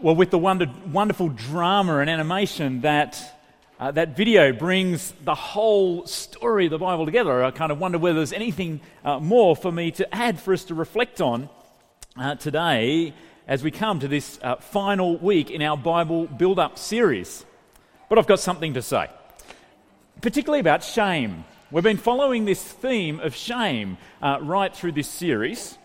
Well, with the wonder, wonderful drama and animation that uh, that video brings the whole story of the Bible together, I kind of wonder whether there's anything uh, more for me to add for us to reflect on uh, today as we come to this uh, final week in our Bible build up series. But I've got something to say, particularly about shame. We've been following this theme of shame uh, right through this series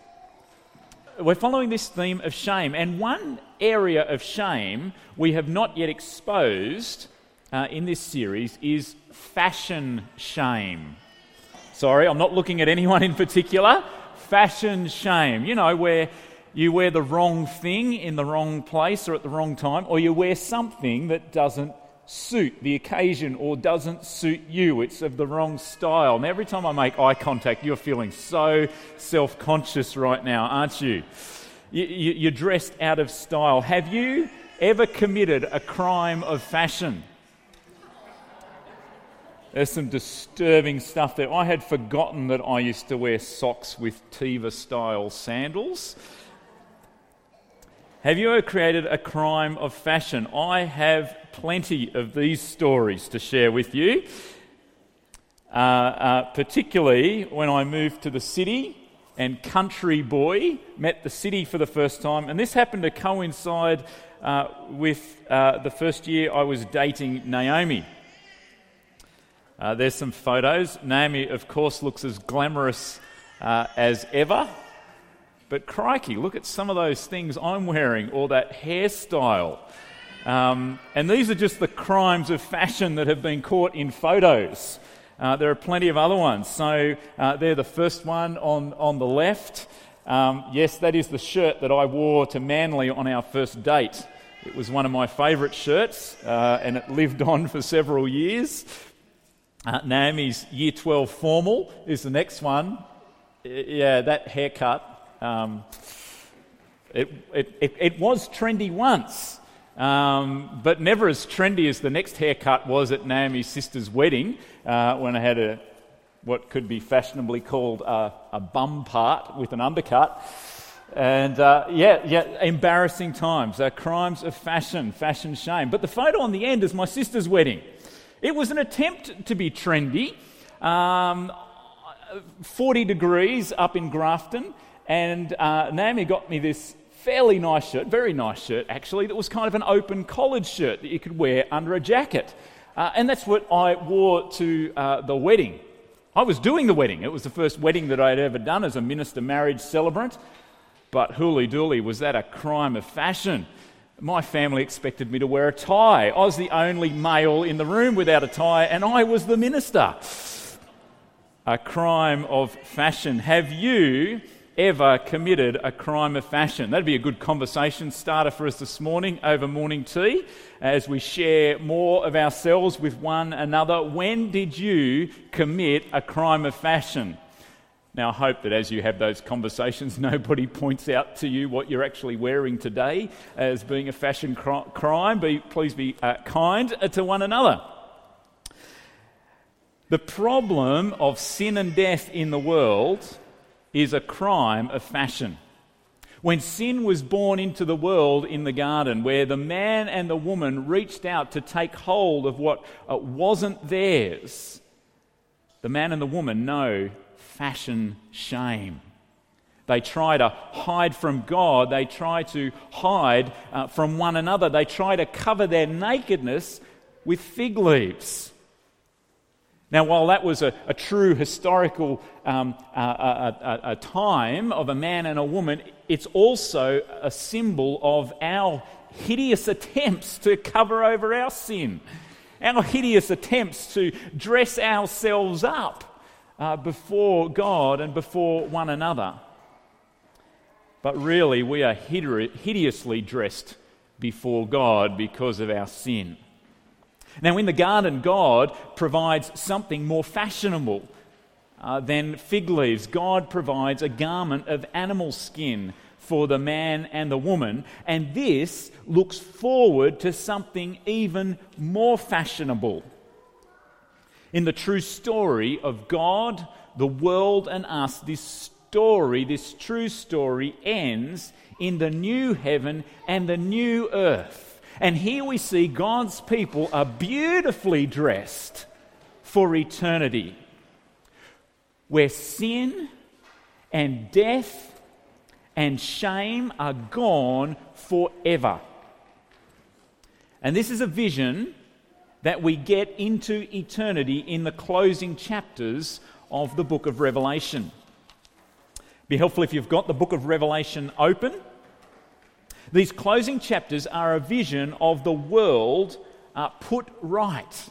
we're following this theme of shame. And one area of shame we have not yet exposed uh, in this series is fashion shame. Sorry, I'm not looking at anyone in particular. Fashion shame. You know, where you wear the wrong thing in the wrong place or at the wrong time, or you wear something that doesn't suit the occasion or doesn't suit you. It's of the wrong style. And every time I make eye contact, you're feeling so self conscious right now, aren't you? You're dressed out of style. Have you ever committed a crime of fashion? There's some disturbing stuff there. I had forgotten that I used to wear socks with Teva style sandals. Have you ever created a crime of fashion? I have plenty of these stories to share with you, uh, uh, particularly when I moved to the city and country boy met the city for the first time. And this happened to coincide uh, with uh, the first year I was dating Naomi. Uh, there's some photos. Naomi, of course, looks as glamorous uh, as ever. But crikey, look at some of those things I'm wearing or that hairstyle. Um, and these are just the crimes of fashion that have been caught in photos. Uh, there are plenty of other ones. So uh, they're the first one on, on the left. Um, yes, that is the shirt that I wore to Manly on our first date. It was one of my favourite shirts, uh, and it lived on for several years. Uh, Naomi's Year 12 formal is the next one. Yeah, that haircut um, it, it, it, it, was trendy once, um, but never as trendy as the next haircut was at Naomi's sister's wedding uh, when I had a what could be fashionably called a, a bum part with an undercut. And uh, yeah, yeah, embarrassing times, uh, crimes of fashion, fashion shame. But the photo on the end is my sister's wedding. It was an attempt to be trendy. Um, 40 degrees up in Grafton, and uh, Naomi got me this fairly nice shirt, very nice shirt actually, that was kind of an open collared shirt that you could wear under a jacket. Uh, and that's what I wore to uh, the wedding. I was doing the wedding. It was the first wedding that I had ever done as a minister marriage celebrant. But hooly dooly, was that a crime of fashion? My family expected me to wear a tie. I was the only male in the room without a tie, and I was the minister. A crime of fashion. Have you ever committed a crime of fashion? That'd be a good conversation starter for us this morning over morning tea as we share more of ourselves with one another. When did you commit a crime of fashion? Now, I hope that as you have those conversations, nobody points out to you what you're actually wearing today as being a fashion crime. Be, please be uh, kind to one another. The problem of sin and death in the world is a crime of fashion. When sin was born into the world in the garden, where the man and the woman reached out to take hold of what uh, wasn't theirs, the man and the woman know fashion shame. They try to hide from God. They try to hide uh, from one another. They try to cover their nakedness with fig leaves. Now, while that was a, a true historical um, a, a, a, time of a man and a woman, it's also a symbol of our hideous attempts to cover over our sin, our hideous attempts to dress ourselves up uh, before God and before one another. But really, we are hideously dressed before God because of our sin. Now, in the garden, God provides something more fashionable uh, than fig leaves. God provides a garment of animal skin for the man and the woman, and this looks forward to something even more fashionable. In the true story of God, the world, and us, this story, this true story, ends in the new heaven and the new earth. And here we see God's people are beautifully dressed for eternity, where sin and death and shame are gone forever. And this is a vision that we get into eternity in the closing chapters of the book of Revelation. Be helpful if you've got the book of Revelation open. These closing chapters are a vision of the world uh, put right.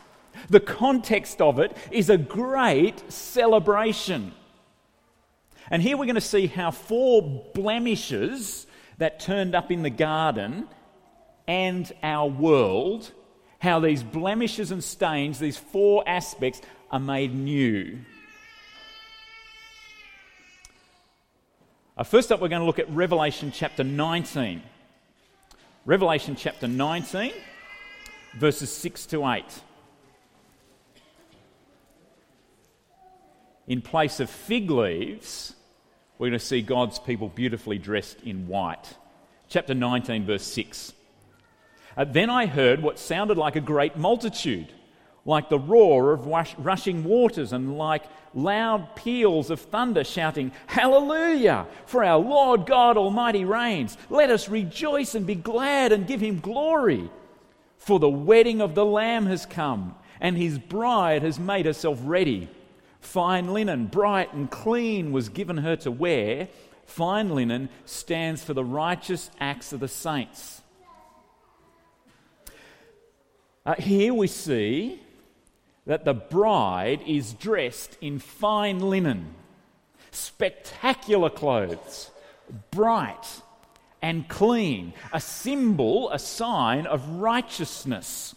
The context of it is a great celebration. And here we're going to see how four blemishes that turned up in the garden and our world, how these blemishes and stains, these four aspects, are made new. Uh, first up, we're going to look at Revelation chapter 19. Revelation chapter 19, verses 6 to 8. In place of fig leaves, we're going to see God's people beautifully dressed in white. Chapter 19, verse 6. Uh, then I heard what sounded like a great multitude, like the roar of rushing waters, and like loud peals of thunder, shouting, Hallelujah! For our Lord God Almighty reigns. Let us rejoice and be glad and give him glory. For the wedding of the Lamb has come, and his bride has made herself ready. Fine linen, bright and clean, was given her to wear. Fine linen stands for the righteous acts of the saints. Uh, here we see that the bride is dressed in fine linen, spectacular clothes, bright and clean, a symbol, a sign of righteousness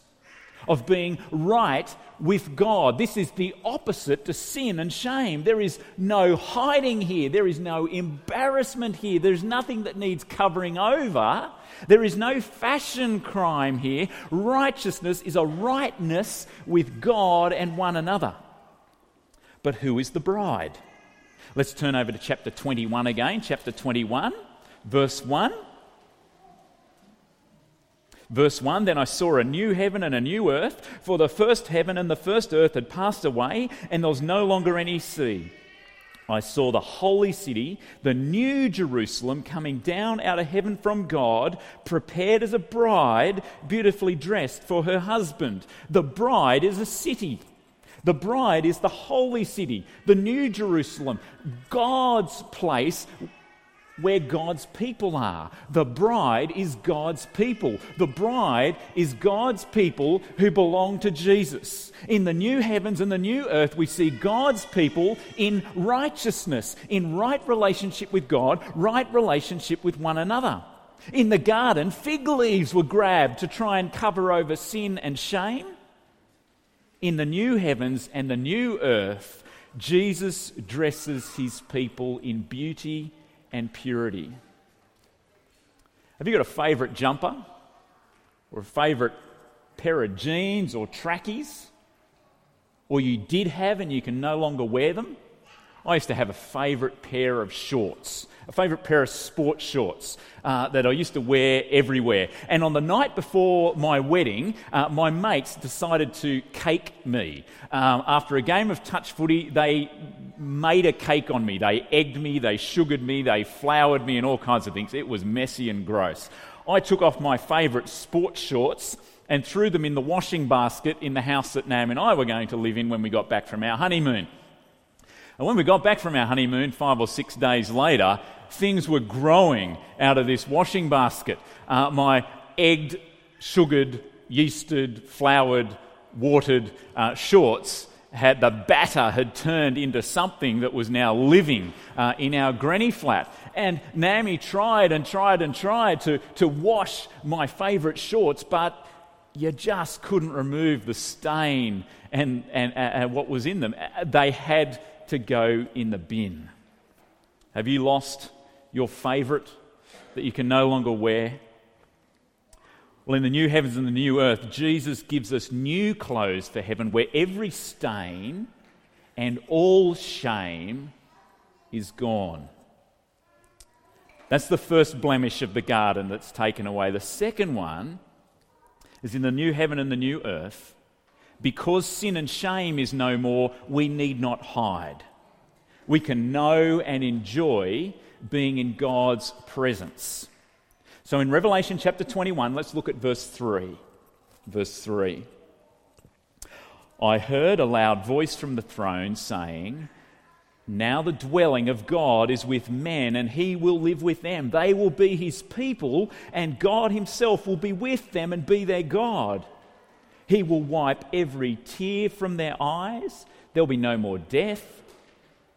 of being right with God. This is the opposite to sin and shame. There is no hiding here, there is no embarrassment here, there's nothing that needs covering over. There is no fashion crime here. Righteousness is a rightness with God and one another. But who is the bride? Let's turn over to chapter 21 again, chapter 21, verse 1. Verse 1 Then I saw a new heaven and a new earth, for the first heaven and the first earth had passed away, and there was no longer any sea. I saw the holy city, the new Jerusalem, coming down out of heaven from God, prepared as a bride, beautifully dressed for her husband. The bride is a city. The bride is the holy city, the new Jerusalem, God's place where God's people are. The bride is God's people. The bride is God's people who belong to Jesus. In the new heavens and the new earth, we see God's people in righteousness, in right relationship with God, right relationship with one another. In the garden, fig leaves were grabbed to try and cover over sin and shame. In the new heavens and the new earth, Jesus dresses his people in beauty and purity. Have you got a favourite jumper or a favourite pair of jeans or trackies? Or you did have and you can no longer wear them? I used to have a favourite pair of shorts, a favourite pair of sports shorts uh, that I used to wear everywhere. And on the night before my wedding, uh, my mates decided to cake me. Um, after a game of touch footy, they made a cake on me. They egged me, they sugared me, they floured me, and all kinds of things. It was messy and gross. I took off my favourite sports shorts and threw them in the washing basket in the house that Nam and I were going to live in when we got back from our honeymoon. And when we got back from our honeymoon, five or six days later, things were growing out of this washing basket. Uh, my egged, sugared, yeasted, floured, watered uh, shorts had the batter had turned into something that was now living uh, in our granny flat. And Naomi tried and tried and tried to, to wash my favourite shorts, but you just couldn't remove the stain and, and, and what was in them. They had to go in the bin. Have you lost your favourite that you can no longer wear? Well, in the new heavens and the new earth, Jesus gives us new clothes for heaven where every stain and all shame is gone. That's the first blemish of the garden that's taken away. The second one is in the new heaven and the new earth. Because sin and shame is no more, we need not hide. We can know and enjoy being in God's presence. So in Revelation chapter 21, let's look at verse 3. Verse 3. I heard a loud voice from the throne saying, Now the dwelling of God is with men, and he will live with them. They will be his people, and God himself will be with them and be their God. He will wipe every tear from their eyes. There'll be no more death,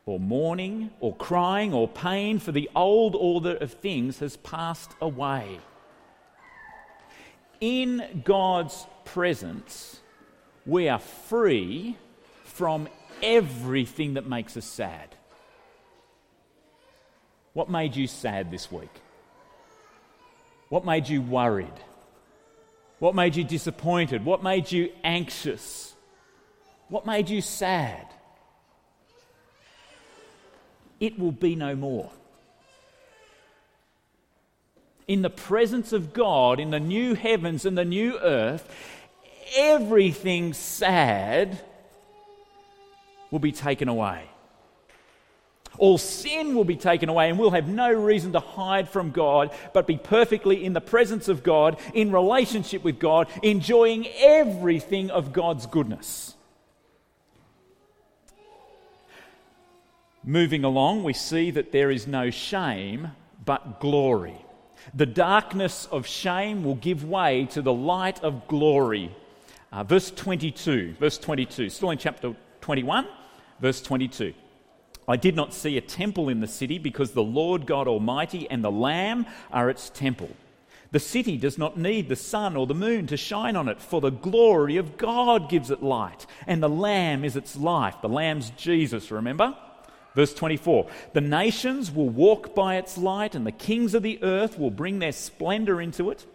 or mourning, or crying, or pain, for the old order of things has passed away. In God's presence, we are free from everything that makes us sad. What made you sad this week? What made you worried? What made you disappointed? What made you anxious? What made you sad? It will be no more. In the presence of God, in the new heavens and the new earth, everything sad will be taken away. All sin will be taken away, and we'll have no reason to hide from God, but be perfectly in the presence of God, in relationship with God, enjoying everything of God's goodness. Moving along, we see that there is no shame, but glory. The darkness of shame will give way to the light of glory uh, verse 22, verse 22, still in chapter 21, verse 22. I did not see a temple in the city because the Lord God Almighty and the Lamb are its temple. The city does not need the sun or the moon to shine on it, for the glory of God gives it light, and the Lamb is its life. The Lamb's Jesus, remember? Verse 24 The nations will walk by its light, and the kings of the earth will bring their splendor into it.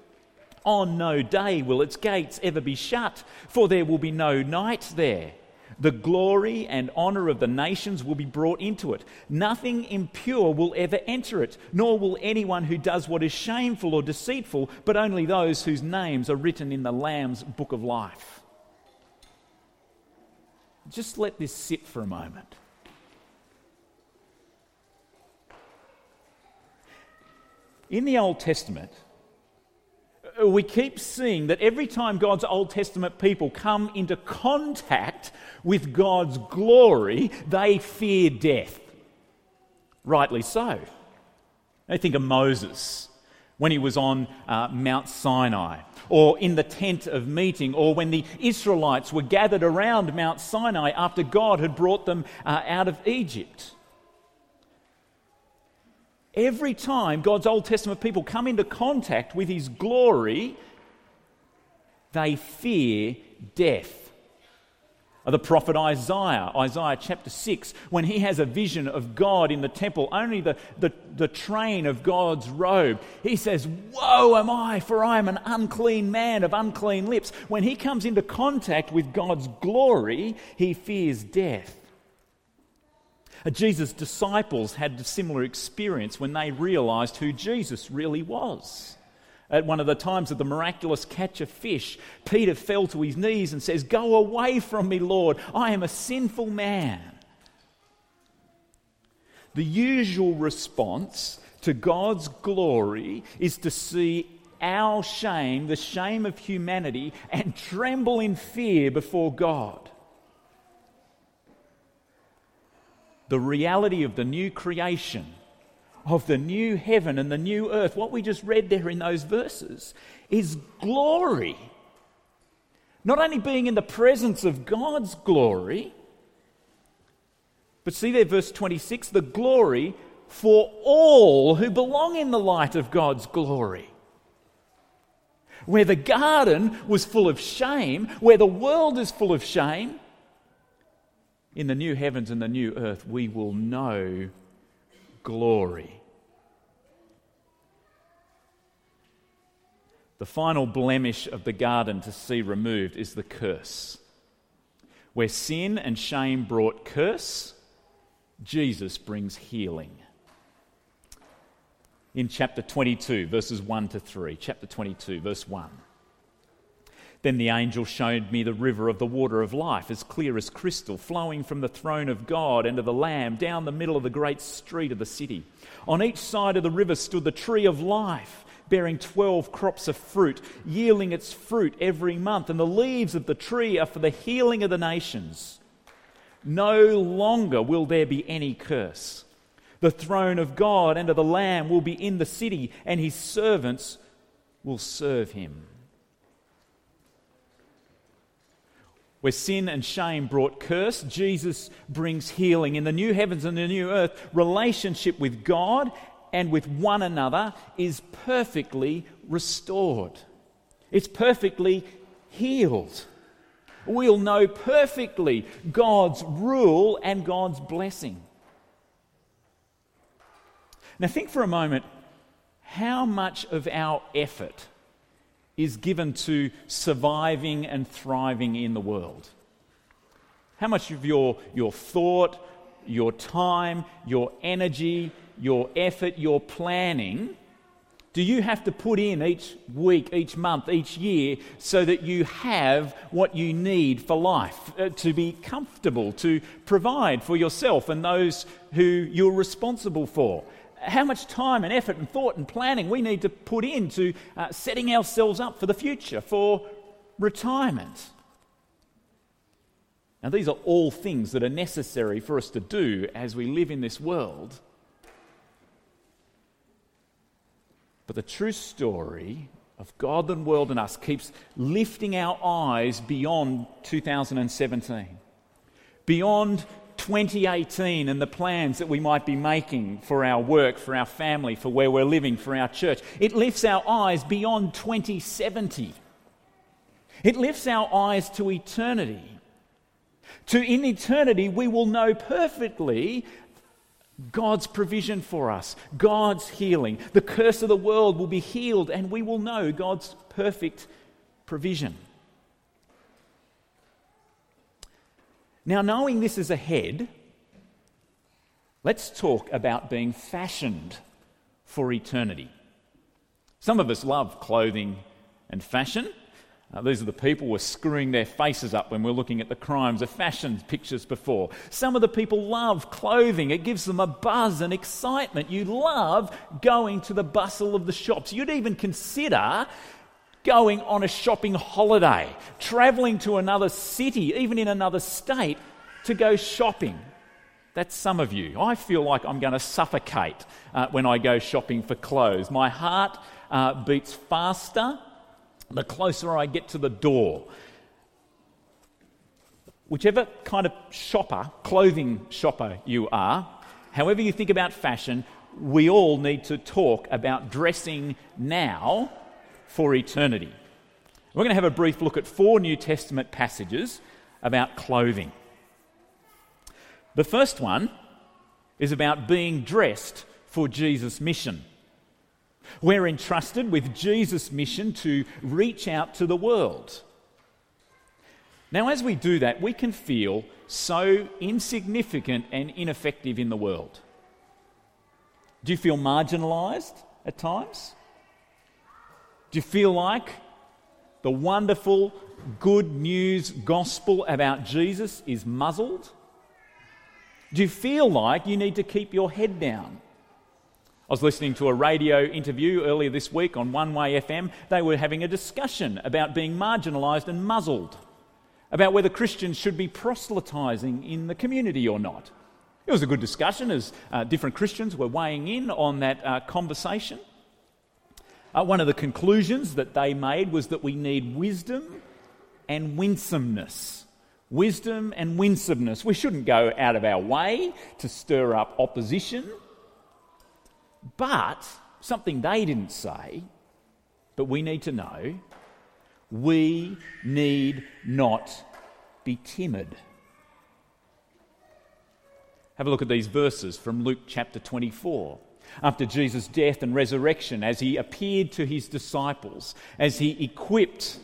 On no day will its gates ever be shut, for there will be no night there. The glory and honour of the nations will be brought into it. Nothing impure will ever enter it, nor will anyone who does what is shameful or deceitful, but only those whose names are written in the Lamb's book of life. Just let this sit for a moment. In the Old Testament, we keep seeing that every time God's Old Testament people come into contact with God's glory, they fear death. Rightly so. They think of Moses when he was on uh, Mount Sinai, or in the tent of meeting, or when the Israelites were gathered around Mount Sinai after God had brought them uh, out of Egypt. Every time God's Old Testament people come into contact with His glory, they fear death. The prophet Isaiah, Isaiah chapter 6, when he has a vision of God in the temple, only the, the, the train of God's robe, he says, Woe am I, for I am an unclean man of unclean lips. When he comes into contact with God's glory, he fears death. Jesus' disciples had a similar experience when they realized who Jesus really was. At one of the times of the miraculous catch of fish, Peter fell to his knees and says, Go away from me, Lord. I am a sinful man. The usual response to God's glory is to see our shame, the shame of humanity, and tremble in fear before God. The reality of the new creation, of the new heaven and the new earth, what we just read there in those verses, is glory. Not only being in the presence of God's glory, but see there, verse 26 the glory for all who belong in the light of God's glory. Where the garden was full of shame, where the world is full of shame, in the new heavens and the new earth, we will know glory. The final blemish of the garden to see removed is the curse. Where sin and shame brought curse, Jesus brings healing. In chapter 22, verses 1 to 3, chapter 22, verse 1. Then the angel showed me the river of the water of life, as clear as crystal, flowing from the throne of God and of the Lamb down the middle of the great street of the city. On each side of the river stood the tree of life, bearing twelve crops of fruit, yielding its fruit every month, and the leaves of the tree are for the healing of the nations. No longer will there be any curse. The throne of God and of the Lamb will be in the city, and his servants will serve him. Where sin and shame brought curse, Jesus brings healing. In the new heavens and the new earth, relationship with God and with one another is perfectly restored. It's perfectly healed. We'll know perfectly God's rule and God's blessing. Now, think for a moment how much of our effort is given to surviving and thriving in the world? How much of your, your thought, your time, your energy, your effort, your planning do you have to put in each week, each month, each year so that you have what you need for life, uh, to be comfortable, to provide for yourself and those who you're responsible for? How much time and effort and thought and planning we need to put into uh, setting ourselves up for the future, for retirement. Now, these are all things that are necessary for us to do as we live in this world. But the true story of God and world and us keeps lifting our eyes beyond 2017, beyond 2018 and the plans that we might be making for our work, for our family, for where we're living, for our church. It lifts our eyes beyond 2070. It lifts our eyes to eternity. To in eternity, we will know perfectly God's provision for us, God's healing. The curse of the world will be healed, and we will know God's perfect provision. Now, knowing this is ahead, let's talk about being fashioned for eternity. Some of us love clothing and fashion. Uh, these are the people who are screwing their faces up when we're looking at the crimes of fashion pictures before. Some of the people love clothing, it gives them a buzz and excitement. You love going to the bustle of the shops. You'd even consider going on a shopping holiday, traveling to another city, even in another state, to go shopping. That's some of you. I feel like I'm going to suffocate uh, when I go shopping for clothes. My heart uh, beats faster the closer I get to the door. Whichever kind of shopper, clothing shopper you are, however you think about fashion, we all need to talk about dressing now for eternity. We're going to have a brief look at four New Testament passages about clothing. The first one is about being dressed for Jesus' mission. We're entrusted with Jesus' mission to reach out to the world. Now, as we do that, we can feel so insignificant and ineffective in the world. Do you feel marginalized at times? Do you feel like the wonderful good news gospel about Jesus is muzzled? Do you feel like you need to keep your head down? I was listening to a radio interview earlier this week on One Way FM. They were having a discussion about being marginalised and muzzled, about whether Christians should be proselytising in the community or not. It was a good discussion as uh, different Christians were weighing in on that uh, conversation. Uh, one of the conclusions that they made was that we need wisdom and winsomeness. Wisdom and winsomeness. We shouldn't go out of our way to stir up opposition. But something they didn't say, but we need to know we need not be timid. Have a look at these verses from Luke chapter 24 after Jesus' death and resurrection, as he appeared to his disciples, as he equipped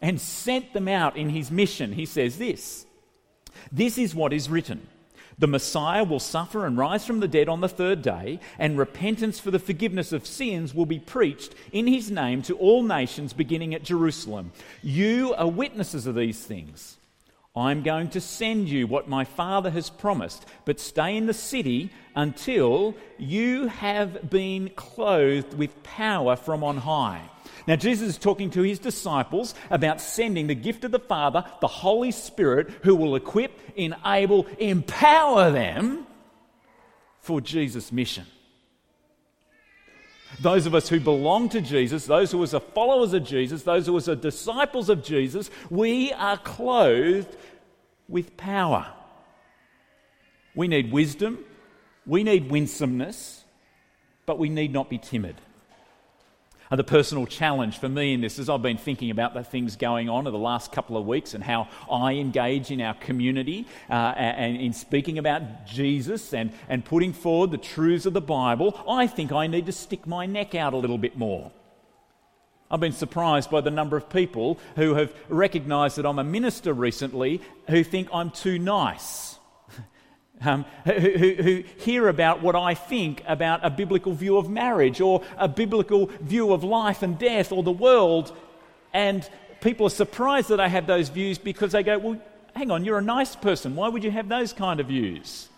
and sent them out in his mission, he says this This is what is written The Messiah will suffer and rise from the dead on the third day, and repentance for the forgiveness of sins will be preached in his name to all nations beginning at Jerusalem. You are witnesses of these things. I'm going to send you what my Father has promised, but stay in the city until you have been clothed with power from on high. Now, Jesus is talking to his disciples about sending the gift of the Father, the Holy Spirit, who will equip, enable, empower them for Jesus' mission. Those of us who belong to Jesus, those who are followers of Jesus, those who are disciples of Jesus, we are clothed with power. We need wisdom, we need winsomeness, but we need not be timid And the personal challenge for me in this is I've been thinking about the things going on in the last couple of weeks and how I engage in our community uh, and in speaking about Jesus and, and putting forward the truths of the Bible. I think I need to stick my neck out a little bit more. I've been surprised by the number of people who have recognized that I'm a minister recently who think I'm too nice um, who, who, who, hear about what I think about a biblical view of marriage or a biblical view of life and death or the world. And people are surprised that I have those views because they go, Well, hang on, you're a nice person. Why would you have those kind of views?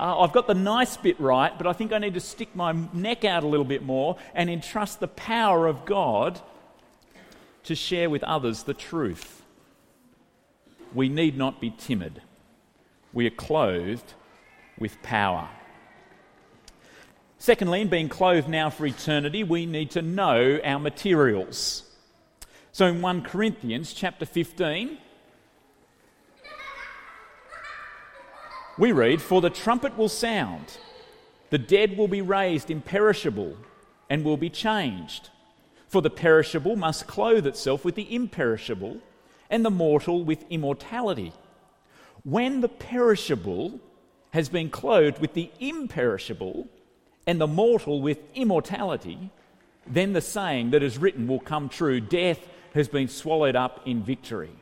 Uh, I've got the nice bit right, but I think I need to stick my neck out a little bit more and entrust the power of God to share with others the truth. We need not be timid we are clothed with power. Secondly, in being clothed now for eternity, we need to know our materials. So in 1 Corinthians chapter 15, we read, For the trumpet will sound, the dead will be raised imperishable and will be changed. For the perishable must clothe itself with the imperishable, and the mortal with immortality. When the perishable has been clothed with the imperishable, and the mortal with immortality, then the saying that is written will come true death has been swallowed up in victory.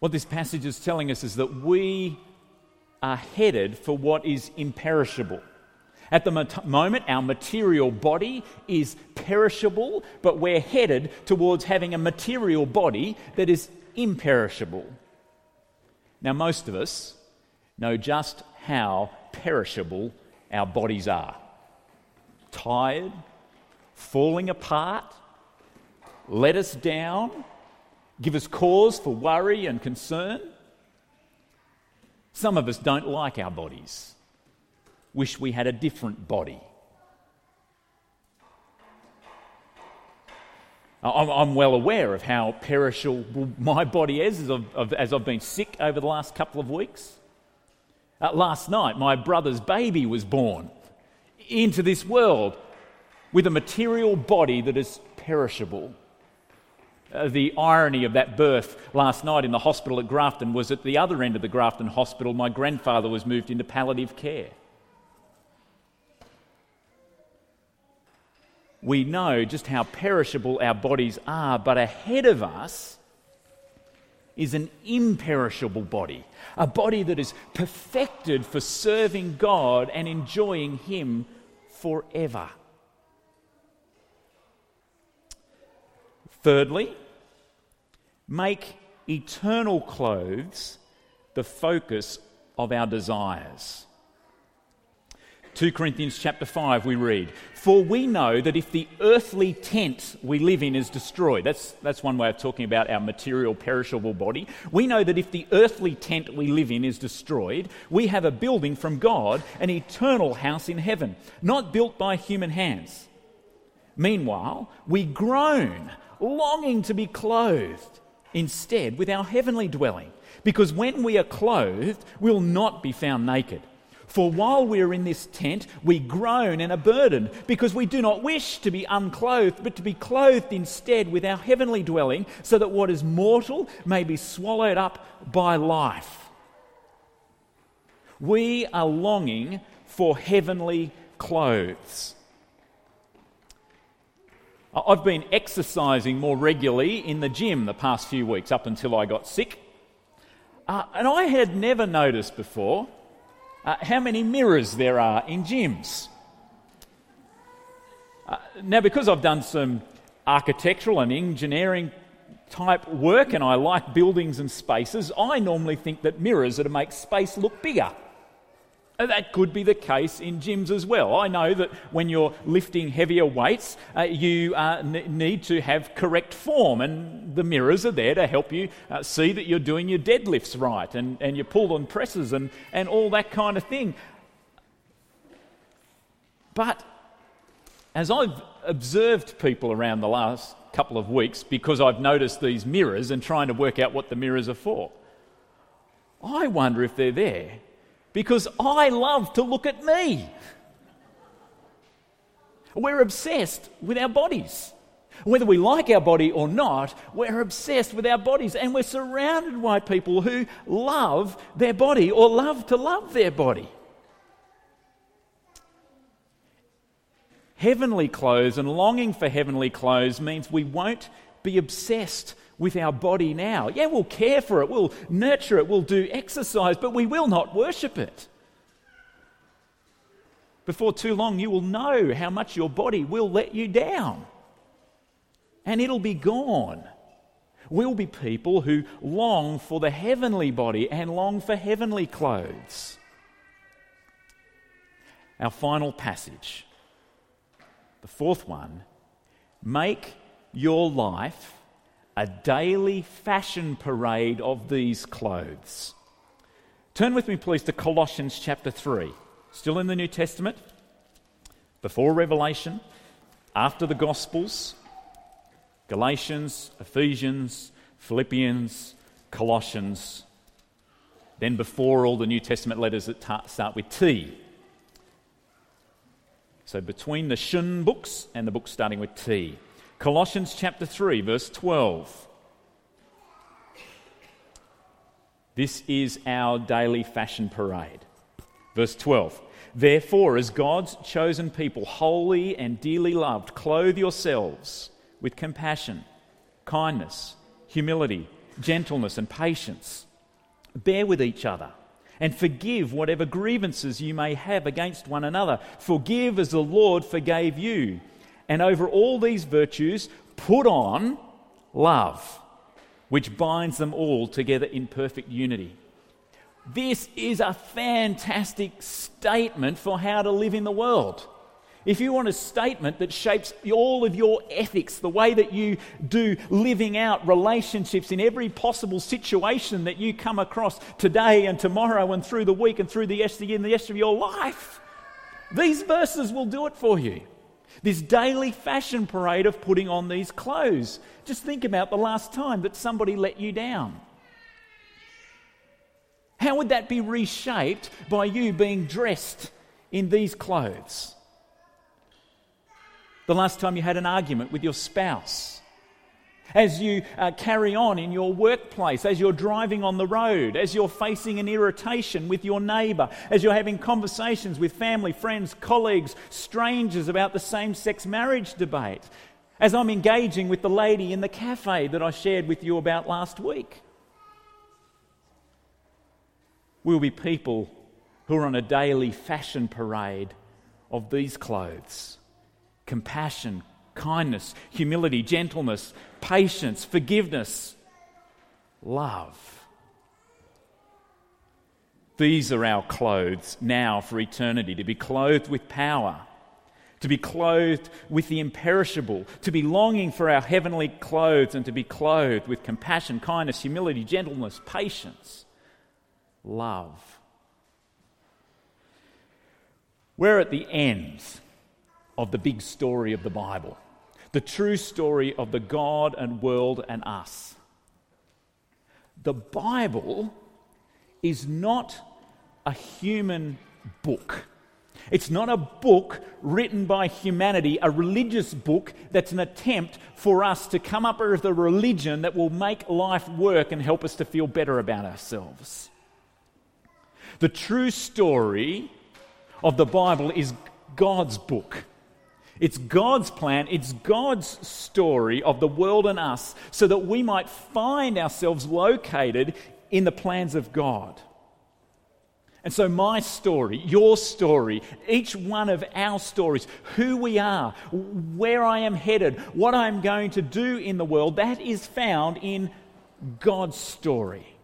What this passage is telling us is that we are headed for what is imperishable. At the moment, our material body is perishable, but we're headed towards having a material body that is imperishable. Now, most of us know just how perishable our bodies are tired, falling apart, let us down, give us cause for worry and concern. Some of us don't like our bodies, wish we had a different body. I'm, well aware of how perishable my body is as I've, as I've been sick over the last couple of weeks. Uh, last night, my brother's baby was born into this world with a material body that is perishable. Uh, the irony of that birth last night in the hospital at Grafton was at the other end of the Grafton hospital, my grandfather was moved into palliative care. we know just how perishable our bodies are, but ahead of us is an imperishable body, a body that is perfected for serving God and enjoying Him forever. Thirdly, make eternal clothes the focus of our desires. 2 Corinthians chapter 5 we read, For we know that if the earthly tent we live in is destroyed, that's, that's one way of talking about our material perishable body. We know that if the earthly tent we live in is destroyed, we have a building from God, an eternal house in heaven, not built by human hands. Meanwhile, we groan, longing to be clothed instead with our heavenly dwelling, because when we are clothed, we'll not be found naked. For while we are in this tent, we groan and are burdened, because we do not wish to be unclothed, but to be clothed instead with our heavenly dwelling, so that what is mortal may be swallowed up by life. We are longing for heavenly clothes. I've been exercising more regularly in the gym the past few weeks up until I got sick. Uh, and I had never noticed before uh, how many mirrors there are in gyms. Uh, now, because I've done some architectural and engineering type work and I like buildings and spaces, I normally think that mirrors are to make space look bigger. That could be the case in gyms as well. I know that when you're lifting heavier weights, uh, you uh, n- need to have correct form, and the mirrors are there to help you uh, see that you're doing your deadlifts right and, and you pull on presses and, and all that kind of thing. But as I've observed people around the last couple of weeks, because I've noticed these mirrors and trying to work out what the mirrors are for, I wonder if they're there because I love to look at me. We're obsessed with our bodies. Whether we like our body or not, we're obsessed with our bodies and we're surrounded by people who love their body or love to love their body. Heavenly clothes and longing for heavenly clothes means we won't be obsessed with our body now. Yeah, we'll care for it, we'll nurture it, we'll do exercise, but we will not worship it. Before too long, you will know how much your body will let you down, and it'll be gone. We'll be people who long for the heavenly body and long for heavenly clothes. Our final passage, the fourth one make your life a daily fashion parade of these clothes. Turn with me, please, to Colossians chapter 3. Still in the New Testament, before Revelation, after the Gospels, Galatians, Ephesians, Philippians, Colossians, then before all the New Testament letters that start with T. So between the Shun books and the books starting with T. Colossians chapter 3, verse 12. This is our daily fashion parade. Verse 12. Therefore, as God's chosen people, holy and dearly loved, clothe yourselves with compassion, kindness, humility, gentleness, and patience. Bear with each other and forgive whatever grievances you may have against one another. Forgive as the Lord forgave you. And over all these virtues, put on love, which binds them all together in perfect unity. This is a fantastic statement for how to live in the world. If you want a statement that shapes all of your ethics, the way that you do living out relationships in every possible situation that you come across today and tomorrow and through the week and through the rest of the rest of your life, these verses will do it for you. This daily fashion parade of putting on these clothes. Just think about the last time that somebody let you down. How would that be reshaped by you being dressed in these clothes? The last time you had an argument with your spouse as you uh, carry on in your workplace, as you're driving on the road, as you're facing an irritation with your neighbour, as you're having conversations with family, friends, colleagues, strangers about the same sex marriage debate, as I'm engaging with the lady in the cafe that I shared with you about last week. We'll be people who are on a daily fashion parade of these clothes compassion, kindness, humility, gentleness, patience, forgiveness, love. These are our clothes now for eternity to be clothed with power, to be clothed with the imperishable, to be longing for our heavenly clothes, and to be clothed with compassion, kindness, humility, gentleness, patience, love. We're at the end of the big story of the Bible the true story of the God and world and us. The Bible is not a human book. It's not a book written by humanity, a religious book that's an attempt for us to come up with a religion that will make life work and help us to feel better about ourselves. The true story of the Bible is God's book. It's God's plan, it's God's story of the world and us so that we might find ourselves located in the plans of God. And so, my story, your story, each one of our stories, who we are, where I am headed, what I'm going to do in the world, that is found in God's story.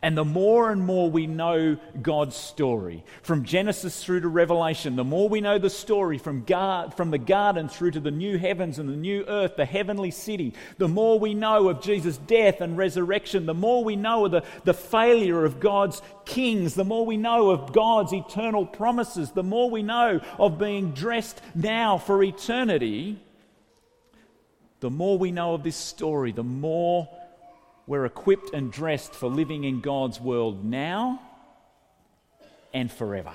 And the more and more we know God's story, from Genesis through to Revelation, the more we know the story from, God, from the garden through to the new heavens and the new earth, the heavenly city, the more we know of Jesus' death and resurrection, the more we know of the, the failure of God's kings, the more we know of God's eternal promises, the more we know of being dressed now for eternity, the more we know of this story, the more we're equipped and dressed for living in God's world now and forever.